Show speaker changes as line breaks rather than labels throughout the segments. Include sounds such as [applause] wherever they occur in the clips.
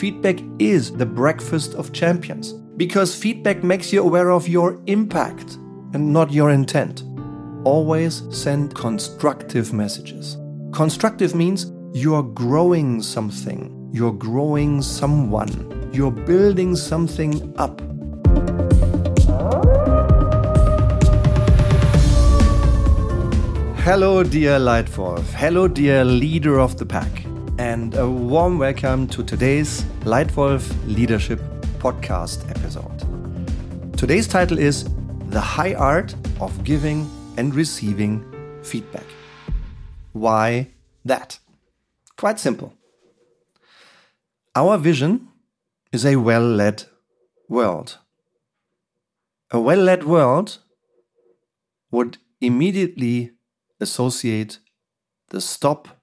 Feedback is the breakfast of champions because feedback makes you aware of your impact and not your intent. Always send constructive messages. Constructive means you're growing something, you're growing someone, you're building something up. Hello, dear Leitwolf. Hello, dear leader of the pack. And a warm welcome to today's Leitwolf Leadership Podcast episode. Today's title is The High Art of Giving and Receiving Feedback. Why that? Quite simple. Our vision is a well led world. A well led world would immediately associate the stop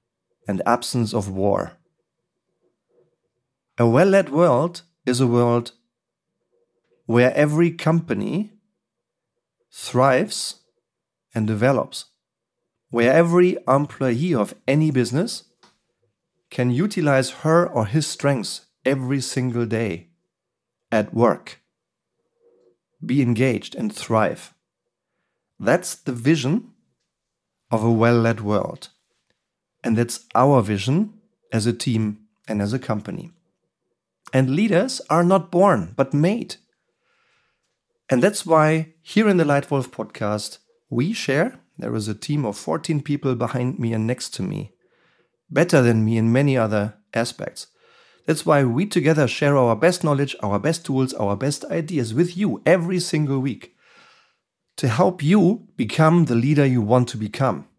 and absence of war. A well led world is a world where every company thrives and develops, where every employee of any business can utilize her or his strengths every single day at work, be engaged and thrive. That's the vision of a well led world. And that's our vision as a team and as a company. And leaders are not born, but made. And that's why here in the Leitwolf podcast, we share. There is a team of 14 people behind me and next to me, better than me in many other aspects. That's why we together share our best knowledge, our best tools, our best ideas with you every single week to help you become the leader you want to become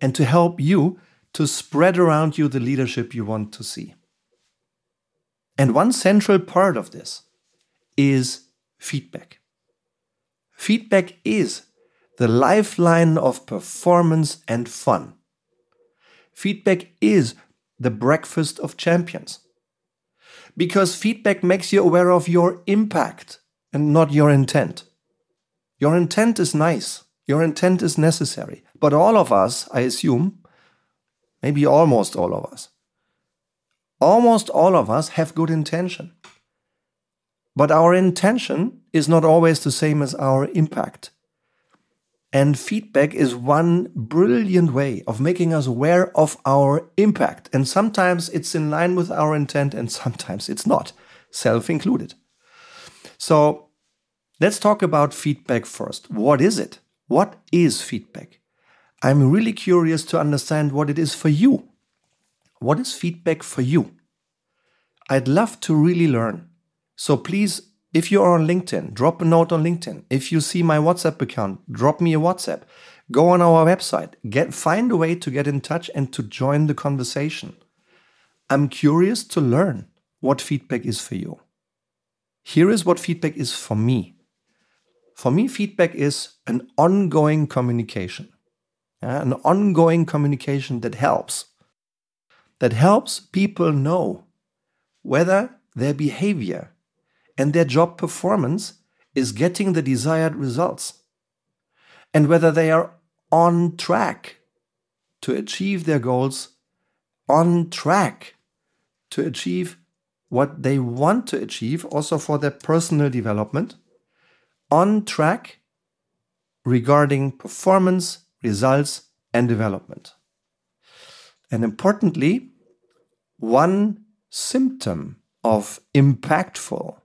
and to help you to spread around you the leadership you want to see. And one central part of this is feedback. Feedback is the lifeline of performance and fun. Feedback is the breakfast of champions. Because feedback makes you aware of your impact and not your intent. Your intent is nice, your intent is necessary, but all of us, I assume, maybe almost all of us, almost all of us have good intention. But our intention is not always the same as our impact. And feedback is one brilliant way of making us aware of our impact. And sometimes it's in line with our intent, and sometimes it's not, self included. So Let's talk about feedback first. What is it? What is feedback? I'm really curious to understand what it is for you. What is feedback for you? I'd love to really learn. So please, if you're on LinkedIn, drop a note on LinkedIn. If you see my WhatsApp account, drop me a WhatsApp. Go on our website, get find a way to get in touch and to join the conversation. I'm curious to learn what feedback is for you. Here is what feedback is for me. For me, feedback is an ongoing communication, yeah, an ongoing communication that helps, that helps people know whether their behavior and their job performance is getting the desired results and whether they are on track to achieve their goals, on track to achieve what they want to achieve, also for their personal development, on track regarding performance, results, and development. And importantly, one symptom of impactful,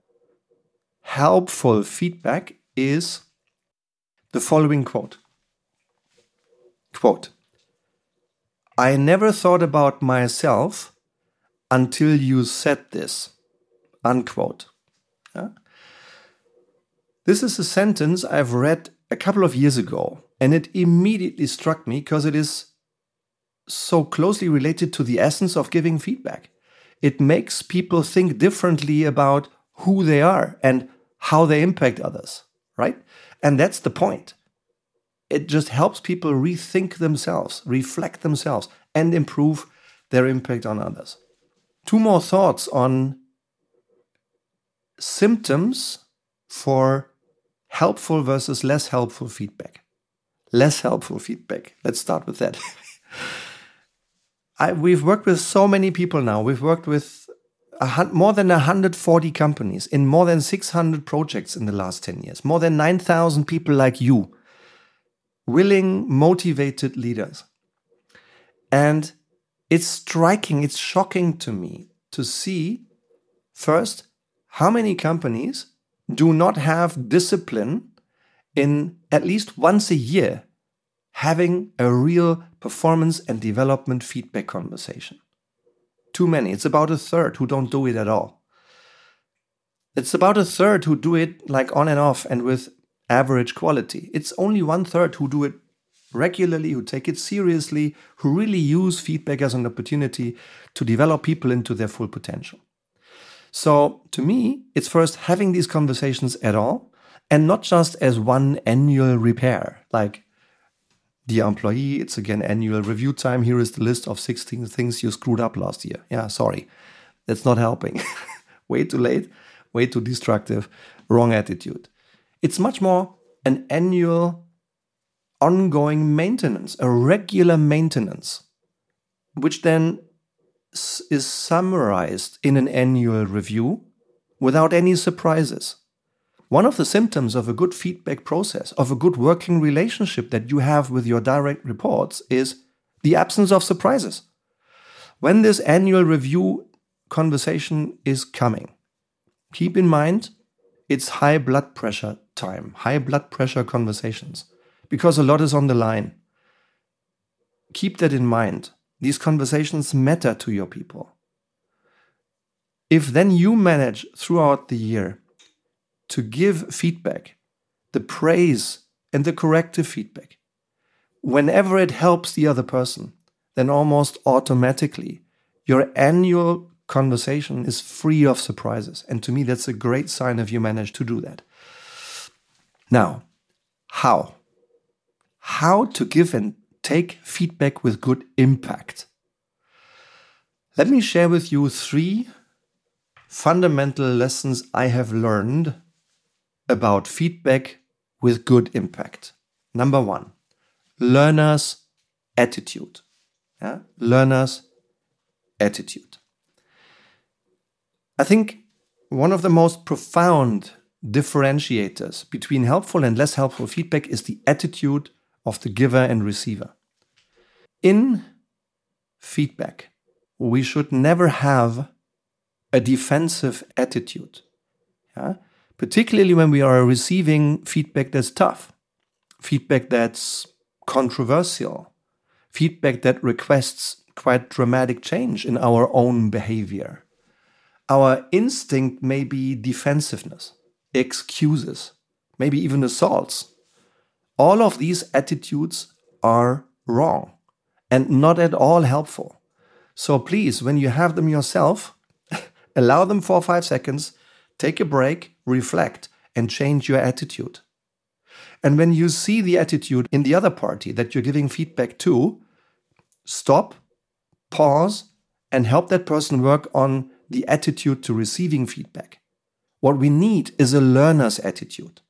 helpful feedback is the following quote. Quote, I never thought about myself until you said this. Unquote. Yeah? This is a sentence I've read a couple of years ago, and it immediately struck me because it is so closely related to the essence of giving feedback. It makes people think differently about who they are and how they impact others, right? And that's the point. It just helps people rethink themselves, reflect themselves, and improve their impact on others. Two more thoughts on symptoms for helpful versus less helpful feedback. Less helpful feedback. Let's start with that. [laughs] I, we've worked with so many people now. We've worked with more than 140 companies in more than 600 projects in the last 10 years, more than 9,000 people like you, willing, motivated leaders. And it's striking, it's shocking to me to see first how many companies do not have discipline in at least once a year having a real performance and development feedback conversation. Too many. It's about a third who don't do it at all. It's about a third who do it like on and off and with average quality. It's only one third who do it regularly, who take it seriously, who really use feedback as an opportunity to develop people into their full potential. So to me, it's first having these conversations at all and not just as one annual repair, like Dear employee, it's again annual review time. Here is the list of 16 things you screwed up last year. Yeah, sorry. That's not helping. [laughs] way too late, way too destructive, wrong attitude. It's much more an annual, ongoing maintenance, a regular maintenance, which then is summarized in an annual review without any surprises. One of the symptoms of a good feedback process, of a good working relationship that you have with your direct reports, is the absence of surprises. When this annual review conversation is coming, keep in mind it's high blood pressure time, high blood pressure conversations, because a lot is on the line. Keep that in mind. These conversations matter to your people. If then you manage throughout the year to give feedback, the praise and the corrective feedback, whenever it helps the other person, then almost automatically your annual conversation is free of surprises. And to me, that's a great sign if you manage to do that. Now, how? How to give and take feedback with good impact. Let me share with you three fundamental lessons I have learned about feedback with good impact. Number one, learner's attitude. Yeah? Learner's attitude. I think one of the most profound differentiators between helpful and less helpful feedback is the attitude of the giver and receiver. In feedback, we should never have a defensive attitude. Yeah? Particularly when we are receiving feedback that's tough, feedback that's controversial, feedback that requests quite dramatic change in our own behavior. Our instinct may be defensiveness, excuses, maybe even assaults. All of these attitudes are wrong and not at all helpful. So please, when you have them yourself, [laughs] allow them for five seconds Take a break, reflect, and change your attitude. And when you see the attitude in the other party that you're giving feedback to, stop, pause, and help that person work on the attitude to receiving feedback. What we need is a learner's attitude.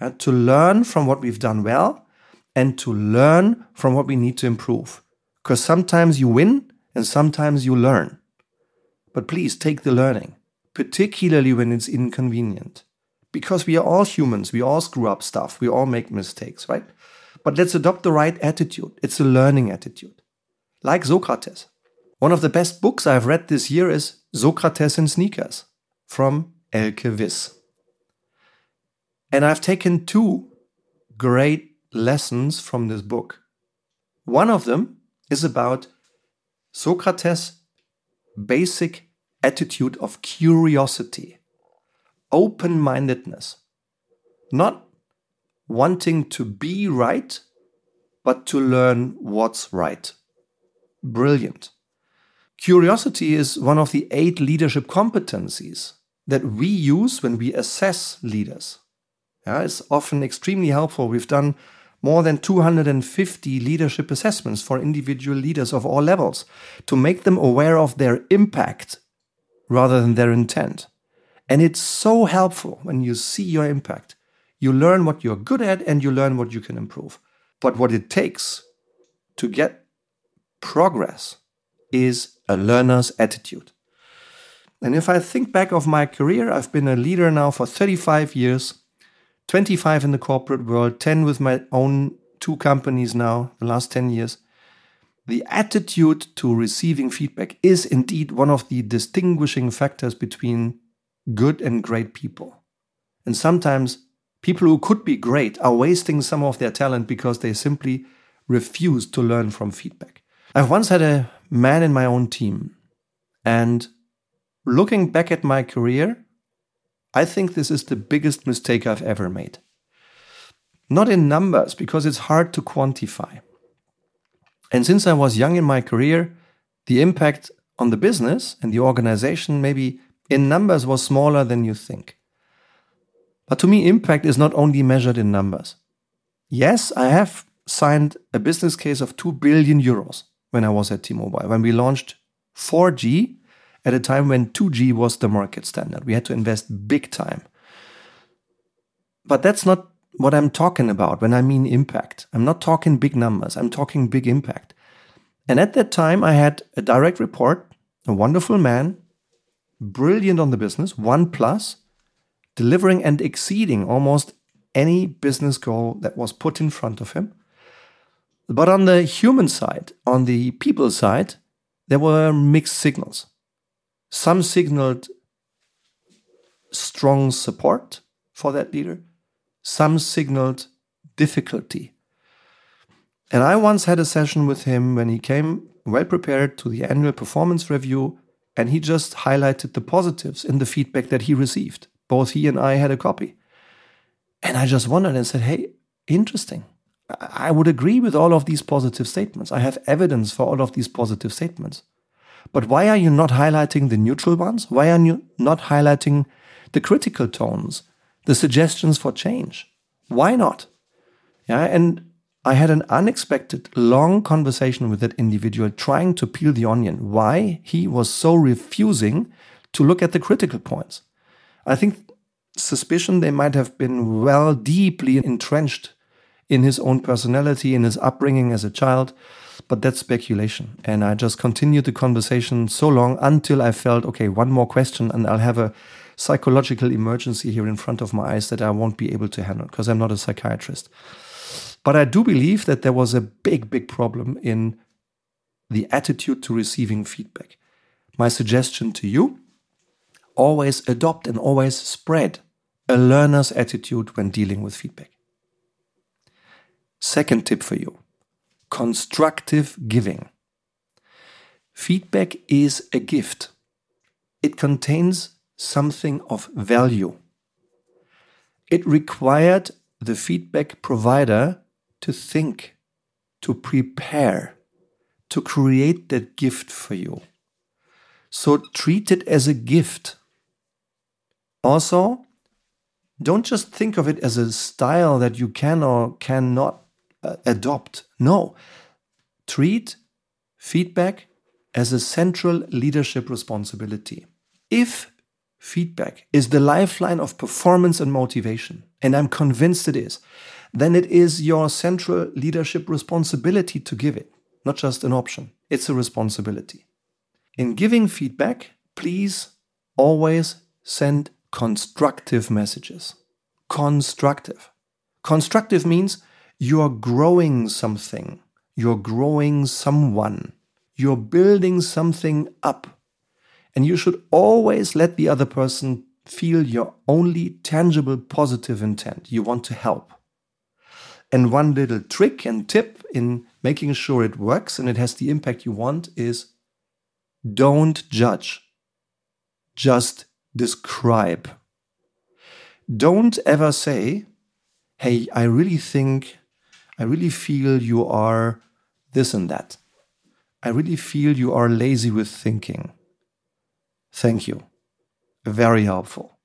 Yeah, to learn from what we've done well and to learn from what we need to improve. Because sometimes you win and sometimes you learn. But please take the learning particularly when it's inconvenient. Because we are all humans, we all screw up stuff, we all make mistakes, right? But let's adopt the right attitude. It's a learning attitude. Like Socrates. One of the best books I've read this year is Socrates in Sneakers from Elke Wiss. And I've taken two great lessons from this book. One of them is about Socrates' basic attitude of curiosity, open mindedness, not wanting to be right, but to learn what's right. Brilliant. Curiosity is one of the eight leadership competencies that we use when we assess leaders. Yeah, it's often extremely helpful. We've done more than 250 leadership assessments for individual leaders of all levels to make them aware of their impact rather than their intent. And it's so helpful when you see your impact. You learn what you're good at and you learn what you can improve. But what it takes to get progress is a learner's attitude. And if I think back of my career, I've been a leader now for 35 years, 25 in the corporate world, 10 with my own two companies now, the last 10 years. The attitude to receiving feedback is indeed one of the distinguishing factors between good and great people. And sometimes people who could be great are wasting some of their talent because they simply refuse to learn from feedback. I've once had a man in my own team, and looking back at my career, I think this is the biggest mistake I've ever made. Not in numbers, because it's hard to quantify. And since I was young in my career, the impact on the business and the organization, maybe in numbers, was smaller than you think. But to me, impact is not only measured in numbers. Yes, I have signed a business case of 2 billion euros when I was at T Mobile, when we launched 4G at a time when 2G was the market standard. We had to invest big time. But that's not what I'm talking about when I mean impact. I'm not talking big numbers, I'm talking big impact. And at that time, I had a direct report, a wonderful man, brilliant on the business, one plus, delivering and exceeding almost any business goal that was put in front of him. But on the human side, on the people side, there were mixed signals. Some signaled strong support for that leader, some signaled difficulty. And I once had a session with him when he came well prepared to the annual performance review, and he just highlighted the positives in the feedback that he received. Both he and I had a copy. And I just wondered and said, hey, interesting. I would agree with all of these positive statements. I have evidence for all of these positive statements. But why are you not highlighting the neutral ones? Why are you not highlighting the critical tones, the suggestions for change? Why not? Yeah, and I had an unexpected long conversation with that individual trying to peel the onion why he was so refusing to look at the critical points. I think suspicion they might have been well deeply entrenched in his own personality, in his upbringing as a child, but that's speculation. And I just continued the conversation so long until I felt, okay, one more question and I'll have a psychological emergency here in front of my eyes that I won't be able to handle because I'm not a psychiatrist. But I do believe that there was a big, big problem in the attitude to receiving feedback. My suggestion to you always adopt and always spread a learner's attitude when dealing with feedback. Second tip for you constructive giving. Feedback is a gift, it contains something of value. It required the feedback provider to think, to prepare, to create that gift for you. So treat it as a gift. Also, don't just think of it as a style that you can or cannot uh, adopt. No, treat feedback as a central leadership responsibility. If feedback is the lifeline of performance and motivation, and I'm convinced it is, then it is your central leadership responsibility to give it, not just an option. It's a responsibility. In giving feedback, please always send constructive messages. Constructive. Constructive means you're growing something, you're growing someone, you're building something up. And you should always let the other person feel your only tangible positive intent. You want to help. And one little trick and tip in making sure it works and it has the impact you want is don't judge, just describe. Don't ever say, Hey, I really think, I really feel you are this and that. I really feel you are lazy with thinking. Thank you. Very helpful.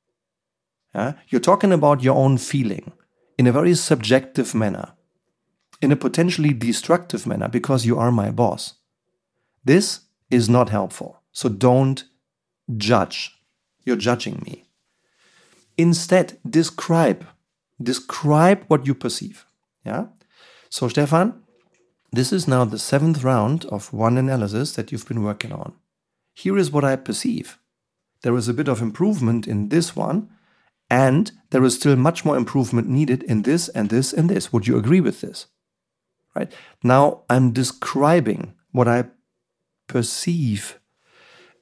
Yeah? You're talking about your own feeling in a very subjective manner, in a potentially destructive manner, because you are my boss. This is not helpful. So don't judge. You're judging me. Instead, describe. Describe what you perceive. Yeah? So, Stefan, this is now the seventh round of one analysis that you've been working on. Here is what I perceive. there is a bit of improvement in this one, and there is still much more improvement needed in this and this and this. Would you agree with this? Right? Now I'm describing what I perceive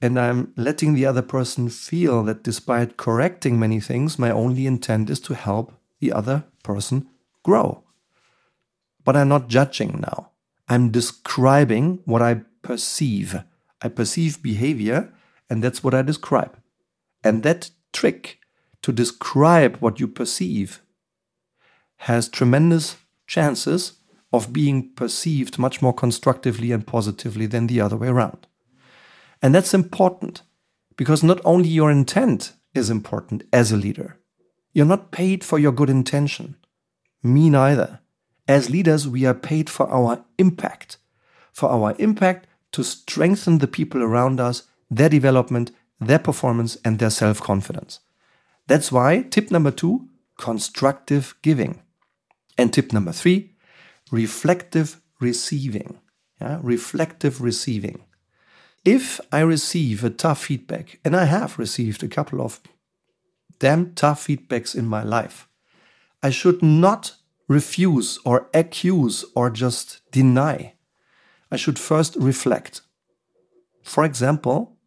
and I'm letting the other person feel that despite correcting many things, my only intent is to help the other person grow. But I'm not judging now. I'm describing what I perceive. I perceive behavior, and that's what I describe. And that trick to describe what you perceive has tremendous chances of being perceived much more constructively and positively than the other way around. And that's important because not only your intent is important as a leader, you're not paid for your good intention. Me neither. As leaders, we are paid for our impact, for our impact to strengthen the people around us, their development, their performance, and their self confidence. That's why tip number two constructive giving. And tip number three reflective receiving. Yeah, reflective receiving. If I receive a tough feedback, and I have received a couple of damn tough feedbacks in my life, I should not refuse or accuse or just deny. I should first reflect. For example,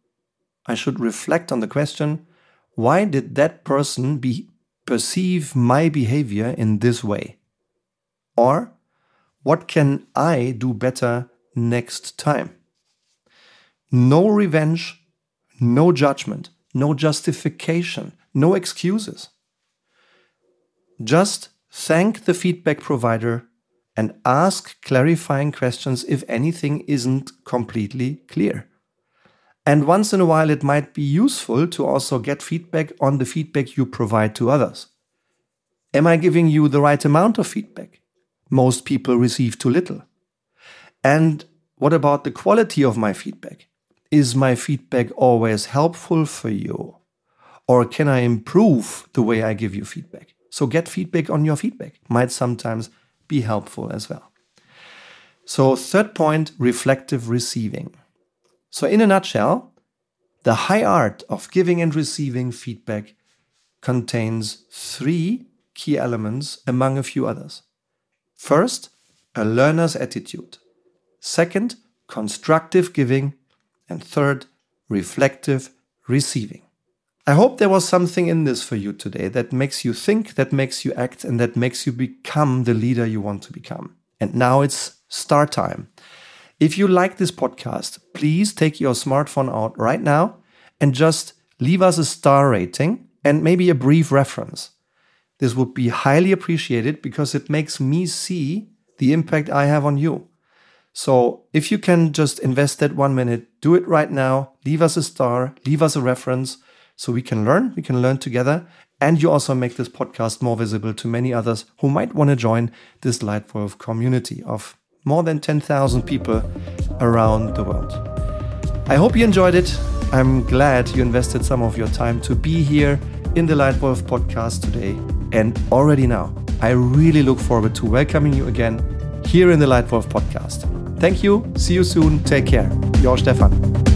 I should reflect on the question why did that person be, perceive my behavior in this way? Or what can I do better next time? No revenge, no judgment, no justification, no excuses. Just thank the feedback provider and ask clarifying questions if anything isn't completely clear. And once in a while, it might be useful to also get feedback on the feedback you provide to others. Am I giving you the right amount of feedback? Most people receive too little. And what about the quality of my feedback? Is my feedback always helpful for you? Or can I improve the way I give you feedback? So get feedback on your feedback might sometimes be helpful as well. So, third point reflective receiving. So, in a nutshell, the high art of giving and receiving feedback contains three key elements among a few others. First, a learner's attitude. Second, constructive giving and third, reflective receiving. I hope there was something in this for you today that makes you think, that makes you act, and that makes you become the leader you want to become. And now it's start time. If you like this podcast, please take your smartphone out right now and just leave us a star rating and maybe a brief reference. This would be highly appreciated because it makes me see the impact I have on you. So if you can just invest that one minute, do it right now. Leave us a star, leave us a reference so we can learn, we can learn together. And you also make this podcast more visible to many others who might want to join this Leitwolf community of more than 10,000 people around the world. I hope you enjoyed it. I'm glad you invested some of your time to be here in the Leitwolf podcast today. And already now, I really look forward to welcoming you again here in the Leitwolf podcast. Thank you. See you soon. Take care. Your Stefan.